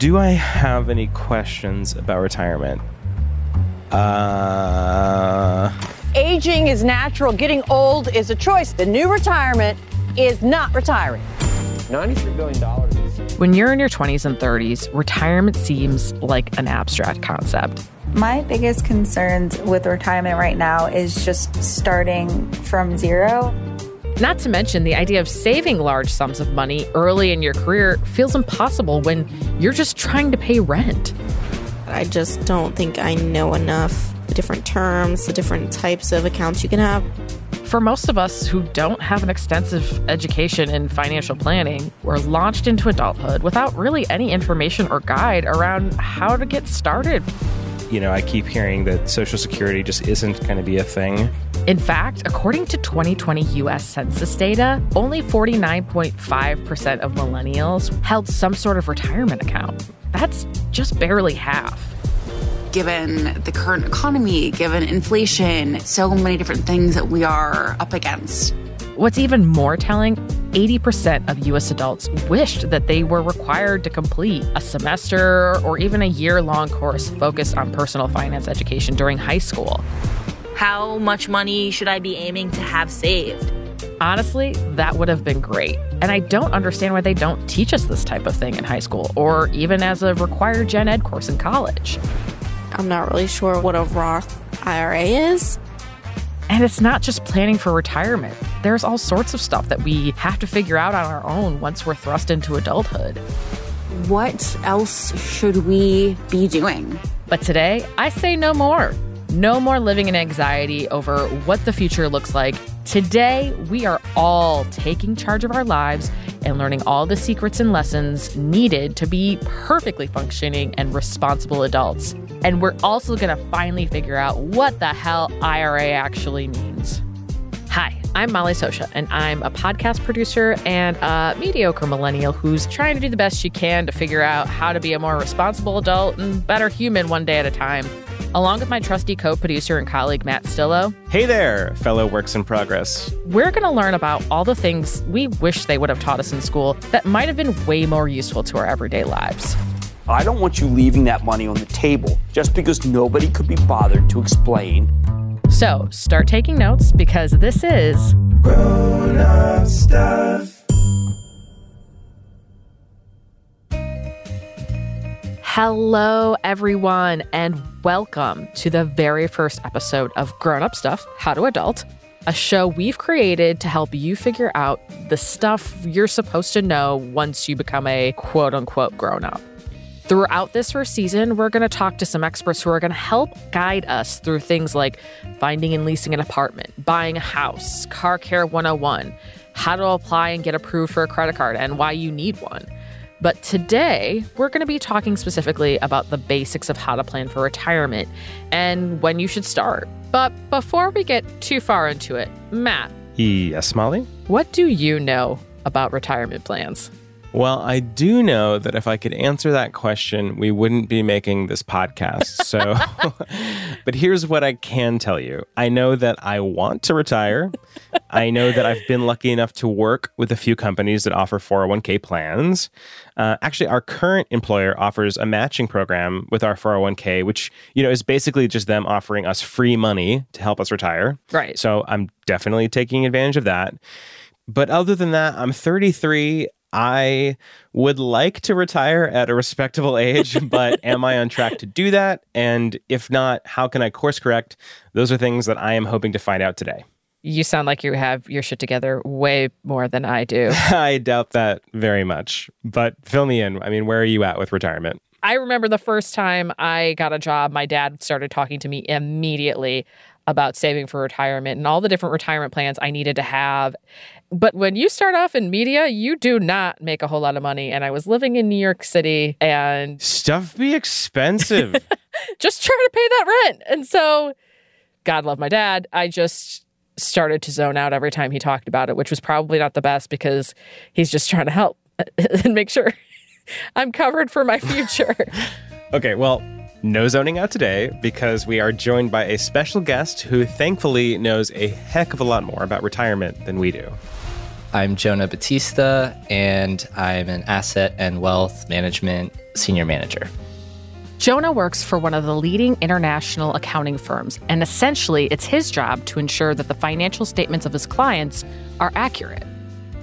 Do I have any questions about retirement? Uh, Aging is natural, getting old is a choice. The new retirement is not retiring. $93 billion When you're in your 20s and 30s, retirement seems like an abstract concept. My biggest concerns with retirement right now is just starting from zero. Not to mention, the idea of saving large sums of money early in your career feels impossible when you're just trying to pay rent. I just don't think I know enough the different terms, the different types of accounts you can have. For most of us who don't have an extensive education in financial planning, we're launched into adulthood without really any information or guide around how to get started. you know, I keep hearing that Social Security just isn't going to be a thing. In fact, according to 2020 US Census data, only 49.5% of millennials held some sort of retirement account. That's just barely half. given the current economy, given inflation, so many different things that we are up against. What's even more telling, 80% of US adults wished that they were required to complete a semester or even a year long course focused on personal finance education during high school. How much money should I be aiming to have saved? Honestly, that would have been great. And I don't understand why they don't teach us this type of thing in high school or even as a required gen ed course in college. I'm not really sure what a Roth IRA is. And it's not just planning for retirement. There's all sorts of stuff that we have to figure out on our own once we're thrust into adulthood. What else should we be doing? But today, I say no more. No more living in anxiety over what the future looks like. Today, we are all taking charge of our lives and learning all the secrets and lessons needed to be perfectly functioning and responsible adults. And we're also going to finally figure out what the hell IRA actually means. Hi, I'm Molly Sosha, and I'm a podcast producer and a mediocre millennial who's trying to do the best she can to figure out how to be a more responsible adult and better human one day at a time. Along with my trusty co producer and colleague Matt Stillo, Hey there, fellow works in progress. we're going to learn about all the things we wish they would have taught us in school that might have been way more useful to our everyday lives. I don't want you leaving that money on the table just because nobody could be bothered to explain. So start taking notes because this is Grown up stuff. Hello, everyone, and welcome to the very first episode of Grown Up Stuff How to Adult. a show we've created to help you figure out the stuff you're supposed to know once you become a quote unquote grown up. Throughout this first season, we're going to talk to some experts who are going to help guide us through things like finding and leasing an apartment, buying a house, car care 101, how to apply and get approved for a credit card, and why you need one. But today, we're going to be talking specifically about the basics of how to plan for retirement and when you should start. But before we get too far into it, Matt. Yes, Molly? What do you know about retirement plans? Well, I do know that if I could answer that question, we wouldn't be making this podcast. So, but here's what I can tell you I know that I want to retire. I know that I've been lucky enough to work with a few companies that offer 401k plans. Uh, actually, our current employer offers a matching program with our 401k, which, you know, is basically just them offering us free money to help us retire. Right. So I'm definitely taking advantage of that. But other than that, I'm 33. I would like to retire at a respectable age, but am I on track to do that? And if not, how can I course correct? Those are things that I am hoping to find out today. You sound like you have your shit together way more than I do. I doubt that very much, but fill me in. I mean, where are you at with retirement? I remember the first time I got a job, my dad started talking to me immediately about saving for retirement and all the different retirement plans I needed to have. But when you start off in media, you do not make a whole lot of money. And I was living in New York City and stuff be expensive. just trying to pay that rent. And so, God love my dad. I just started to zone out every time he talked about it, which was probably not the best because he's just trying to help and make sure I'm covered for my future. okay, well, no zoning out today because we are joined by a special guest who thankfully knows a heck of a lot more about retirement than we do. I'm Jonah Batista, and I'm an asset and wealth management senior manager. Jonah works for one of the leading international accounting firms, and essentially, it's his job to ensure that the financial statements of his clients are accurate.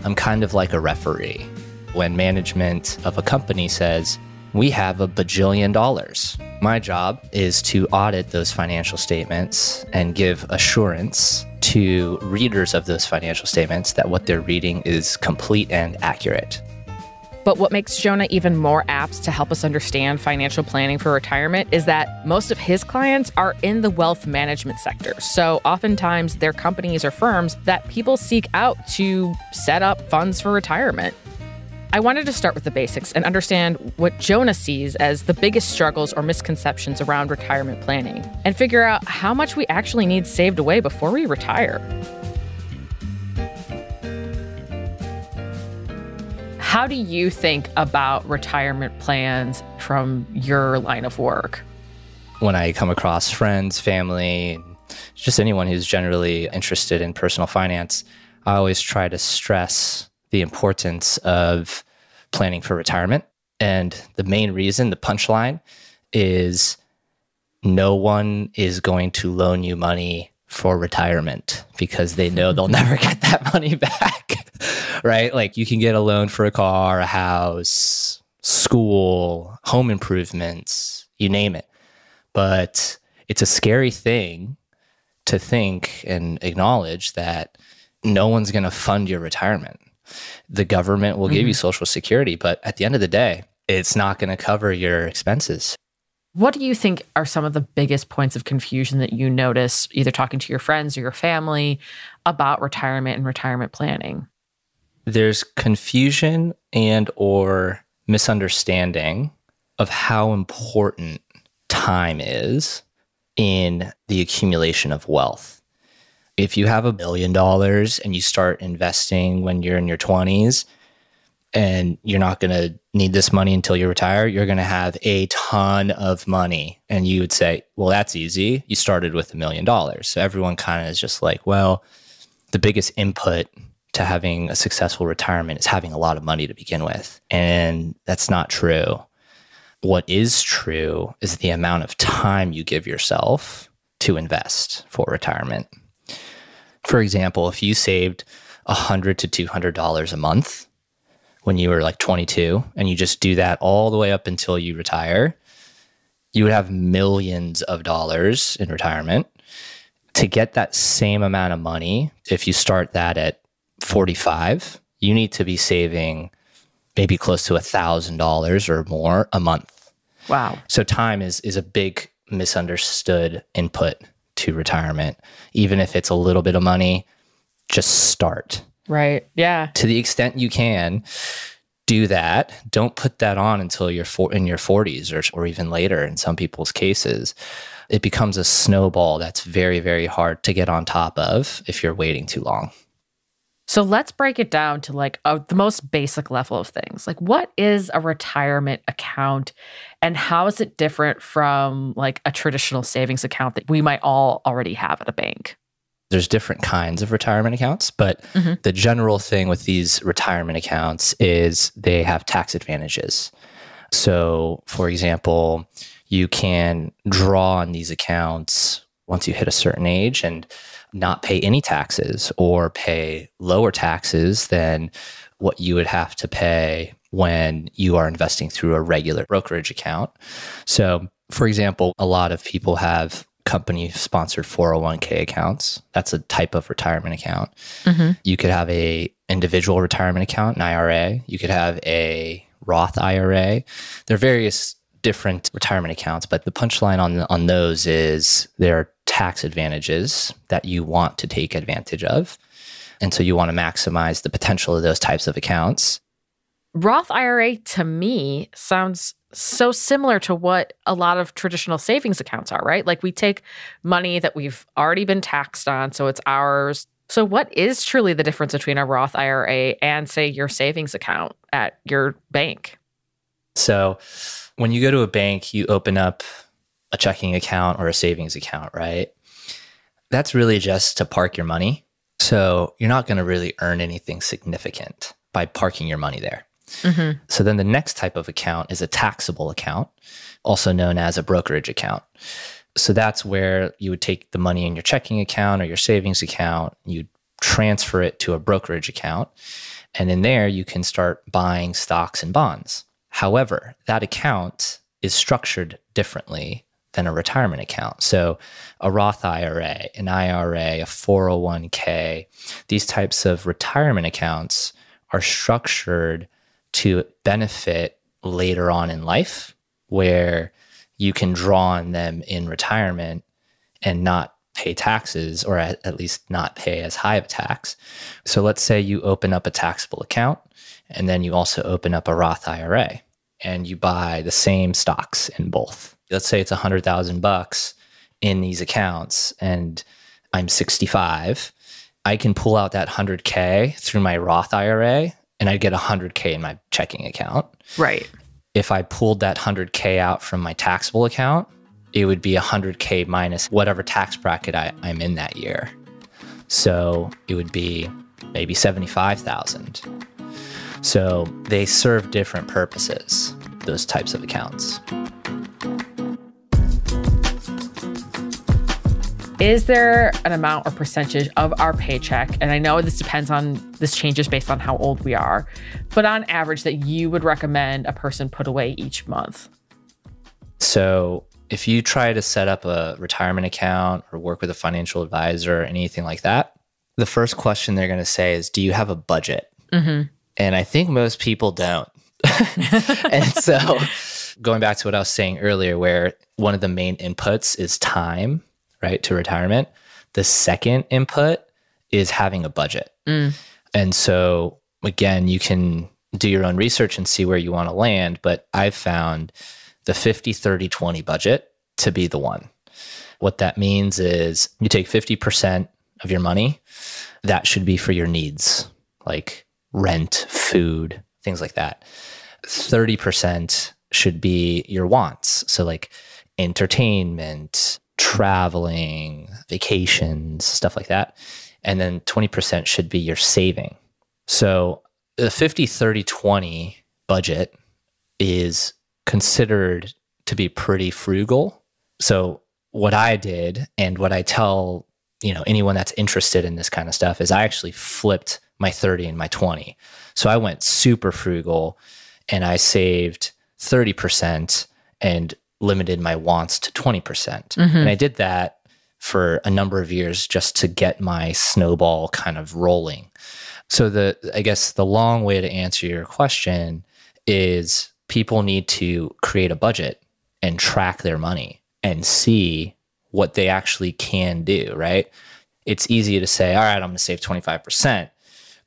I'm kind of like a referee. When management of a company says, we have a bajillion dollars. My job is to audit those financial statements and give assurance to readers of those financial statements that what they're reading is complete and accurate. But what makes Jonah even more apt to help us understand financial planning for retirement is that most of his clients are in the wealth management sector. So oftentimes they're companies or firms that people seek out to set up funds for retirement. I wanted to start with the basics and understand what Jonah sees as the biggest struggles or misconceptions around retirement planning and figure out how much we actually need saved away before we retire. How do you think about retirement plans from your line of work? When I come across friends, family, just anyone who's generally interested in personal finance, I always try to stress the importance of planning for retirement. And the main reason, the punchline, is no one is going to loan you money for retirement because they know they'll never get that money back. right? Like you can get a loan for a car, a house, school, home improvements, you name it. But it's a scary thing to think and acknowledge that no one's going to fund your retirement the government will mm-hmm. give you mm-hmm. social security, but at the end of the day, it's not going to cover your expenses. What do you think are some of the biggest points of confusion that you notice either talking to your friends or your family about retirement and retirement planning? There's confusion and or misunderstanding of how important time is in the accumulation of wealth if you have a billion dollars and you start investing when you're in your 20s and you're not going to need this money until you retire, you're going to have a ton of money. And you would say, well, that's easy. You started with a million dollars. So everyone kind of is just like, well, the biggest input to having a successful retirement is having a lot of money to begin with. And that's not true. What is true is the amount of time you give yourself to invest for retirement. For example, if you saved 100 to $200 a month when you were like 22 and you just do that all the way up until you retire, you would have millions of dollars in retirement To get that same amount of money, if you start that at 45, you need to be saving maybe close to $1,000 or more a month. Wow. So time is is a big misunderstood input to retirement. Even if it's a little bit of money, just start. Right. Yeah. To the extent you can, do that. Don't put that on until you're for, in your 40s or, or even later in some people's cases. It becomes a snowball that's very, very hard to get on top of if you're waiting too long. So let's break it down to like a, the most basic level of things. Like, what is a retirement account and how is it different from like a traditional savings account that we might all already have at a bank? There's different kinds of retirement accounts, but mm-hmm. the general thing with these retirement accounts is they have tax advantages. So, for example, you can draw on these accounts once you hit a certain age and not pay any taxes or pay lower taxes than what you would have to pay when you are investing through a regular brokerage account. So, for example, a lot of people have company sponsored 401k accounts. That's a type of retirement account. Mm-hmm. You could have a individual retirement account, an IRA. You could have a Roth IRA. There are various different retirement accounts, but the punchline on on those is there are tax advantages that you want to take advantage of. And so you want to maximize the potential of those types of accounts. Roth IRA to me sounds so similar to what a lot of traditional savings accounts are, right? Like we take money that we've already been taxed on, so it's ours. So, what is truly the difference between a Roth IRA and, say, your savings account at your bank? So, when you go to a bank, you open up a checking account or a savings account, right? That's really just to park your money. So you're not going to really earn anything significant by parking your money there. Mm-hmm. So then the next type of account is a taxable account, also known as a brokerage account. So that's where you would take the money in your checking account or your savings account, you'd transfer it to a brokerage account. And in there, you can start buying stocks and bonds. However, that account is structured differently than a retirement account. So, a Roth IRA, an IRA, a 401k, these types of retirement accounts are structured to benefit later on in life, where you can draw on them in retirement and not pay taxes or at, least not pay as high of a tax. So, let's say you open up a taxable account and then you also open up a Roth IRA and you buy the same stocks in both let's say it's a hundred thousand bucks in these accounts and I'm 65, I can pull out that 100K through my Roth IRA and I'd get 100K in my checking account. Right. If I pulled that 100K out from my taxable account, it would be 100K minus whatever tax bracket I, I'm in that year. So it would be maybe 75,000. So they serve different purposes, those types of accounts. Is there an amount or percentage of our paycheck? And I know this depends on, this changes based on how old we are, but on average, that you would recommend a person put away each month? So, if you try to set up a retirement account or work with a financial advisor or anything like that, the first question they're going to say is, Do you have a budget? Mm-hmm. And I think most people don't. and so, going back to what I was saying earlier, where one of the main inputs is time right, to retirement. The second input is having a budget. Mm. And so, again, you can do your own research and see where you want to land. But I've found the 50, 30, 20 budget to be the one. What that means is you take 50% of your money, that should be for your needs, like rent, food, things like that. 30% should be your wants. So, like entertainment, traveling, vacations, stuff like that. And then 20% should be your saving. So the 50, 30, 20 budget is considered to be pretty frugal. So what I did and what I tell, you know, anyone that's interested in this kind of stuff is I actually flipped my 30 and my 20. So I went super frugal and I saved 30% and limited my wants to 20%. percent mm hmm And I did that for a number of years just to get my snowball kind of rolling. So the I guess the long way to answer your question is people need to create a budget and track their money and see what they actually can do, right? It's easy to say, all right, I'm going to save 25%.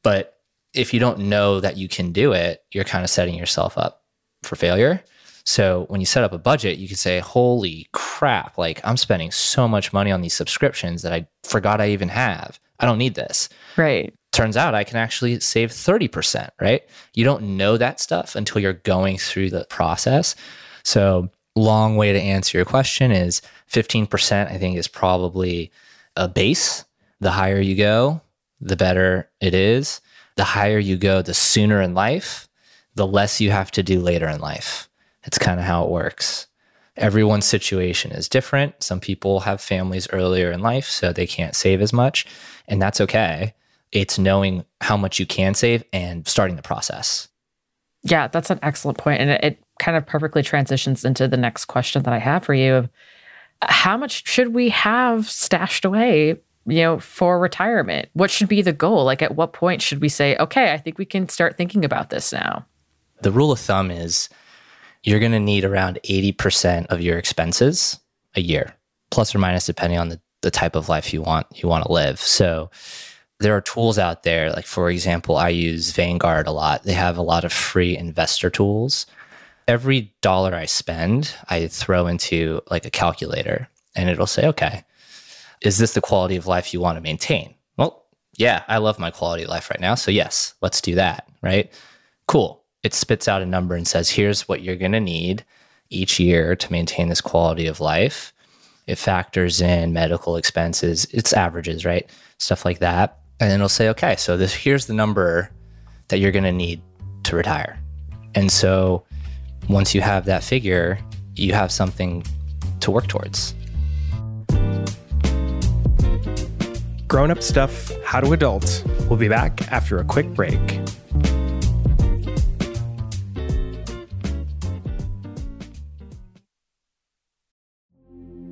But if you don't know that you can do it, you're kind of setting yourself up for failure. So when you set up a budget, you can say, holy crap, like I'm spending so much money on these subscriptions that I forgot I even have. I don't need this. Right. Turns out I can actually save 30%, right? You don't know that stuff until you're going through the process. So, long way to answer your question is 15%, I think, is probably a base. The higher you go, the better it is. The higher you go, the sooner in life, the less you have to do later in life. It's kind of how it works. Everyone's situation is different. Some people have families earlier in life, so they can't save as much, and that's okay. It's knowing how much you can save and starting the process. Yeah, that's an excellent point. And it, it kind of perfectly transitions into the next question that I have for you of how much should we have stashed away you know for retirement what should be the goal like at what point should we say okay i think we can start thinking about this now the rule of thumb is you're going to need around 80% of your expenses a year, plus or minus depending on the, the type of life you want you want to live. So there are tools out there. Like for example, I use Vanguard a lot. They have a lot of free investor tools. Every dollar I spend, I throw into like a calculator and it'll say, okay, is this the quality of life you want to maintain? Well, yeah, I love my quality of life right now. So yes, let's do that. Right. Cool it spits out a number and says, here's what you're going to need each year to maintain this quality of life. It factors in medical expenses, it's averages, right? Stuff like that. And it'll say, okay, so this here's the number that you're going to need to retire. And so once you have that figure, you have something to work towards. Grown up stuff, how to adult. We'll be back after a quick break.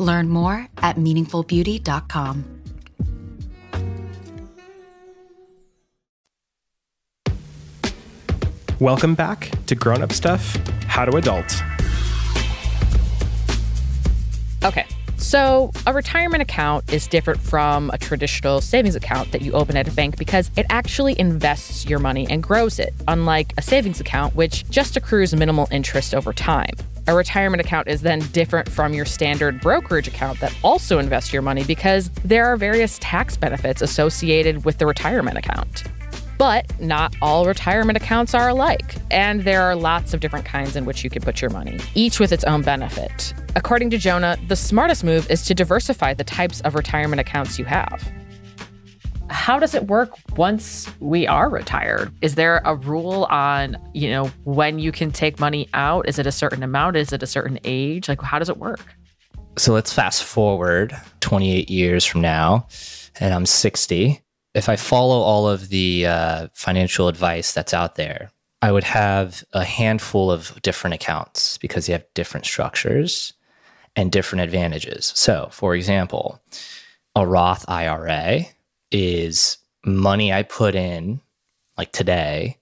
Learn more at meaningfulbeauty.com. Welcome back to Grown Up Stuff How to Adult. Okay. So, a retirement account is different from a traditional savings account that you open at a bank because it actually invests your money and grows it, unlike a savings account, which just accrues minimal interest over time. A retirement account is then different from your standard brokerage account that also invests your money because there are various tax benefits associated with the retirement account. But not all retirement accounts are alike, and there are lots of different kinds in which you can put your money, each with its own benefit. According to Jonah, the smartest move is to diversify the types of retirement accounts you have. How does it work once we are retired? Is there a rule on, you know, when you can take money out? Is it a certain amount? Is it a certain age? Like how does it work? So let's fast forward 28 years from now, and I'm 60 if I follow all of the uh, financial advice that's out there, I would have a handful of different accounts because you have different structures and different advantages. So, for example, a Roth IRA is money I put in like today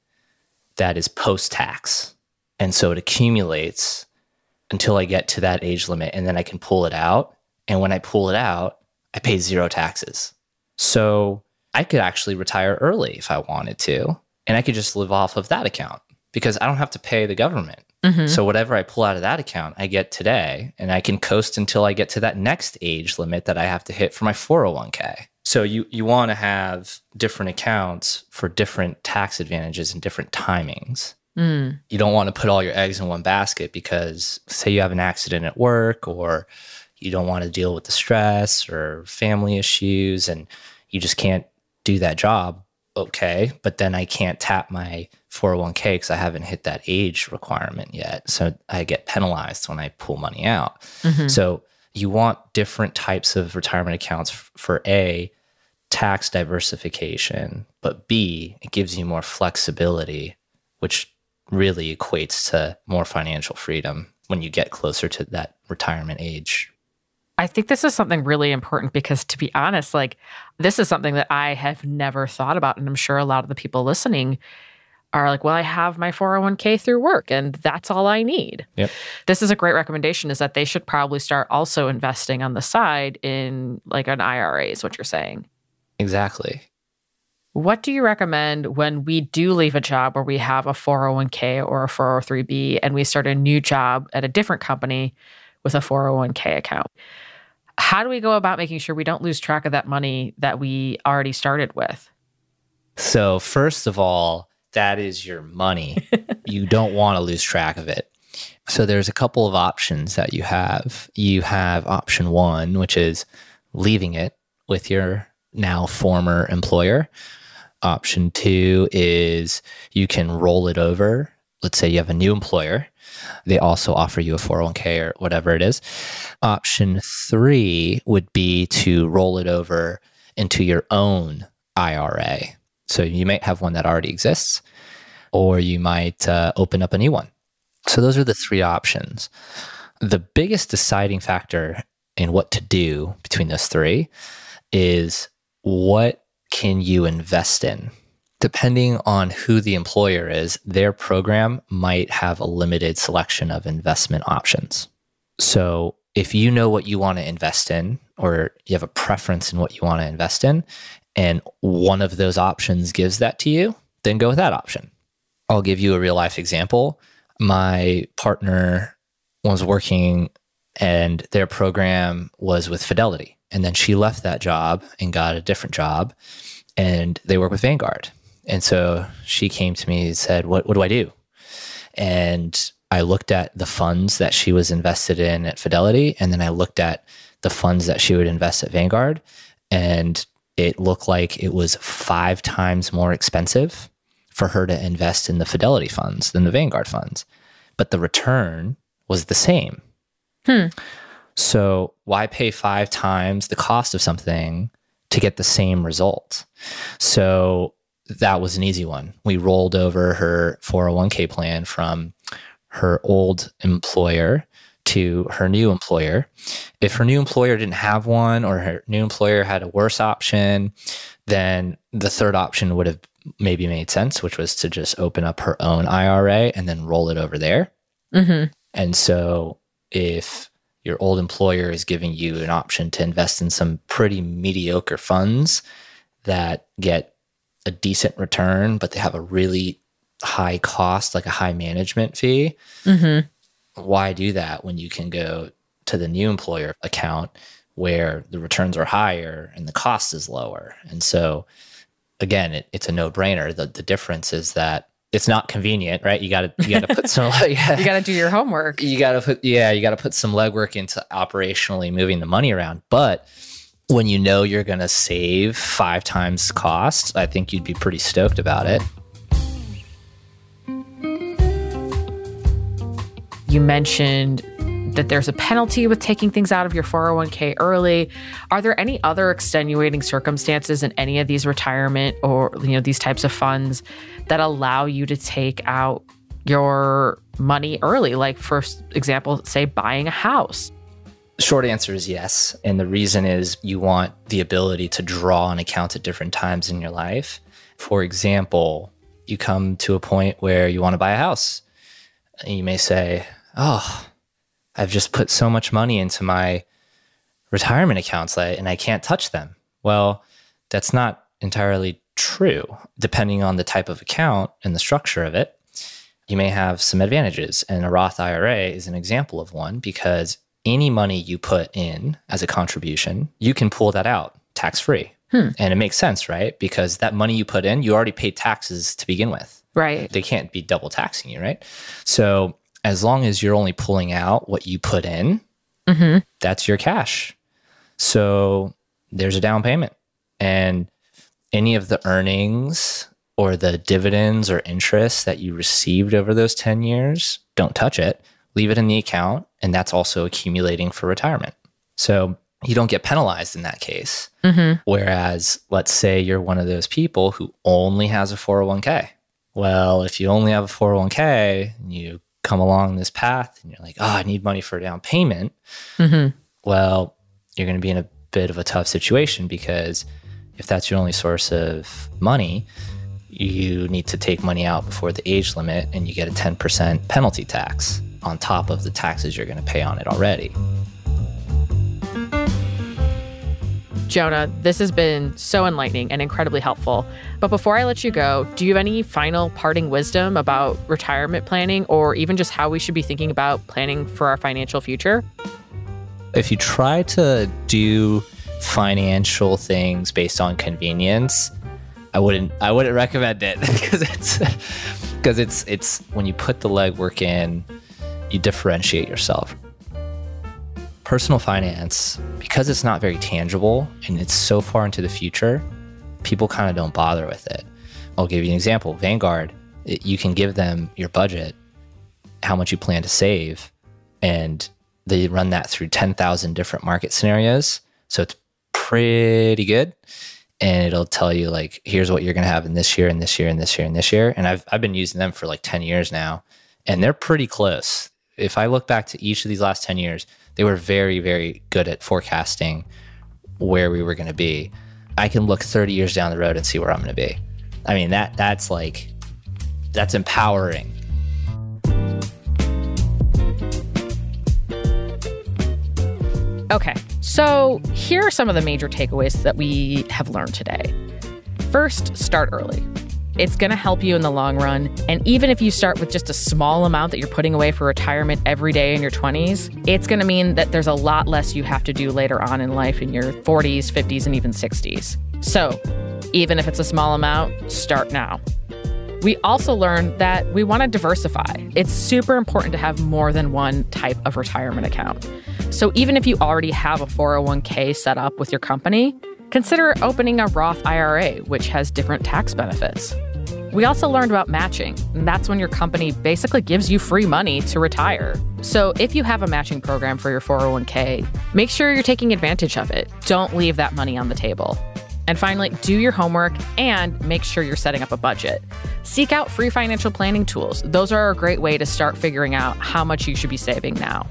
that is post tax. And so it accumulates until I get to that age limit and then I can pull it out. And when I pull it out, I pay zero taxes. So I could actually retire early if I wanted to, and I could just live off of that account because I don't have to pay the government. Mm-hmm. So whatever I pull out of that account, I get today, and I can coast until I get to that next age limit that I have to hit for my 401k. So you you want to have different accounts for different tax advantages and different timings. Mm. You don't want to put all your eggs in one basket because say you have an accident at work or you don't want to deal with the stress or family issues and you just can't do that job, okay, but then I can't tap my 401k because I haven't hit that age requirement yet. So I get penalized when I pull money out. Mm-hmm. So you want different types of retirement accounts for A, tax diversification, but B, it gives you more flexibility, which really equates to more financial freedom when you get closer to that retirement age. I think this is something really important because, to be honest, like this is something that I have never thought about. And I'm sure a lot of the people listening are like, well, I have my 401k through work and that's all I need. Yep. This is a great recommendation is that they should probably start also investing on the side in like an IRA, is what you're saying. Exactly. What do you recommend when we do leave a job where we have a 401k or a 403b and we start a new job at a different company with a 401k account? how do we go about making sure we don't lose track of that money that we already started with? So, first of all, that is your money. you don't want to lose track of it. So, there's a couple of options that you have. You have option one, which is leaving it with your now former employer. Option two is you can roll it over. Let's say you have a new employer they also offer you a 401k or whatever it is. Option three would be to roll it over into your own IRA. So you might have one that already exists, or you might uh, open up a new one. So those are the three options. The biggest deciding factor in what to do between those three is what can you invest in? depending on who the employer is, their program might have a limited selection of investment options. So, if you know what you want to invest in, or you have a preference in what you want to invest in, and one of those options gives that to you, then go with that option. I'll give you a real life example. My partner was working and their program was with Fidelity. And then she left that job and got a different job and they work with Vanguard. And so she came to me and said, What, what do I do? And I looked at the funds that she was invested in at Fidelity, and then I looked at the funds that she would invest at Vanguard, and it looked like it was five times more expensive for her to invest in the Fidelity funds than the Vanguard funds. But the return was the same. Hmm. So why pay five times the cost of something to get the same result? So that was an easy one. We rolled over her 401k plan from her old employer to her new employer. If her new employer didn't have one or her new employer had a worse option, then the third option would have maybe made sense, which was to just open up her own IRA and then roll it over there. Mm-hmm. And so if your old employer is giving you an option to invest in some pretty mediocre funds that get a decent return, but they have a really high cost, like a high management fee. Mm-hmm. why do that when you can go to the new employer account where the returns are higher and the cost is lower? And so, again, it, it's a no brainer. The, the difference is that it's not convenient, right? You got to you got to put some you got to do your homework. You got to put yeah, you got to put some legwork into operationally moving the money around. But when you know you're going to save five times cost, I think you'd be pretty stoked about it. You mentioned that there's a penalty with taking things out of your 401k early. Are there any other extenuating circumstances in any of these retirement or you know these types of funds that allow you to take out your money early like for example say buying a house? Short answer is yes. And the reason is you want the ability to draw an account at different times in your life. For example, you come to a point where you want to buy a house. And you may say, Oh, I've just put so much money into my retirement accounts and I can't touch them. Well, that's not entirely true. Depending on the type of account and the structure of it, you may have some advantages. And a Roth IRA is an example of one because any money you put in as a contribution, you can pull that out tax free. Hmm. And it makes sense, right? Because that money you put in, you already paid taxes to begin with. Right. They can't be double taxing you, right? So as long as you're only pulling out what you put in, mm-hmm. that's your cash. So there's a down payment. And any of the earnings or the dividends or interest that you received over those 10 years, don't touch it. Leave it in the account. And that's also accumulating for retirement. So you don't get penalized in that case. Mm-hmm. Whereas, let's say you're one of those people who only has a 401k. Well, if you only have a 401k and you come along this path and you're like, oh, I need money for a down payment, mm-hmm. well, you're going to be in a bit of a tough situation because if that's your only source of money, you need to take money out before the age limit and you get a 10% penalty tax on top of the taxes you're going to pay on it already. Jonah, this has been so enlightening and incredibly helpful. But before I let you go, do you have any final parting wisdom about retirement planning or even just how we should be thinking about planning for our financial future? If you try to do financial things based on convenience, I wouldn't I wouldn't recommend it because it's because it's it's when you put the legwork in, you differentiate yourself personal finance, because it's not very tangible and it's so far into the future, people kind of don't bother with it. I'll give you an example Vanguard, it, you can give them your budget, how much you plan to save, and they run that through 10,000 different market scenarios. So it's pretty good. And it'll tell you, like, here's what you're going to have in this year, and this year, and this year, and this year. And I've, I've been using them for like 10 years now, and they're pretty close. If I look back to each of these last 10 years, they were very, very good at forecasting where we were going to be. I can look 30 years down the road and see where I'm going to be. I mean, that that's like that's empowering. Okay. So, here are some of the major takeaways that we have learned today. First, start early. It's going to help you in the long run. And even if you start with just a small amount that you're putting away for retirement every day in your 20s, it's going to mean that there's a lot less you have to do later on in life in your 40s, 50s, and even 60s. So, even if it's a small amount, start now. We also learned that we want to diversify. It's super important to have more than one type of retirement account. So, even if you already have a 401k set up with your company, consider opening a Roth IRA, which has different tax benefits. We also learned about matching, and that's when your company basically gives you free money to retire. So if you have a matching program for your 401k, make sure you're taking advantage of it. Don't leave that money on the table. And finally, do your homework and make sure you're setting up a budget. Seek out free financial planning tools. Those are a great way to start figuring out how much you should be saving now.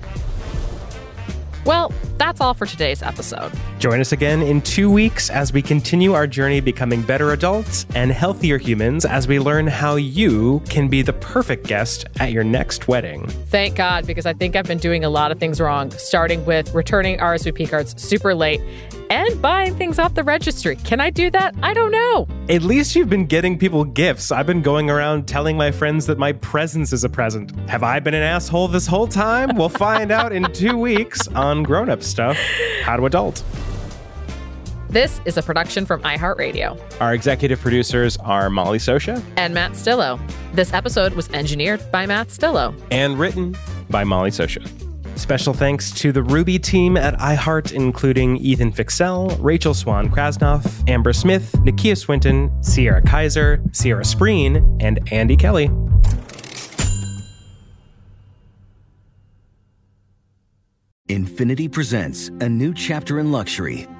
Well, that's all for today's episode. Join us again in two weeks as we continue our journey becoming better adults and healthier humans as we learn how you can be the perfect guest at your next wedding. Thank God, because I think I've been doing a lot of things wrong, starting with returning RSVP cards super late and buying things off the registry. Can I do that? I don't know. At least you've been getting people gifts. I've been going around telling my friends that my presence is a present. Have I been an asshole this whole time? We'll find out in two weeks on Grown Up Stuff How to Adult. This is a production from iHeartRadio. Our executive producers are Molly Sosha and Matt Stillo. This episode was engineered by Matt Stillo and written by Molly Sosha. Special thanks to the Ruby team at iHeart, including Ethan Fixell, Rachel Swan Krasnoff, Amber Smith, Nakia Swinton, Sierra Kaiser, Sierra Spreen, and Andy Kelly. Infiniti presents a new chapter in luxury,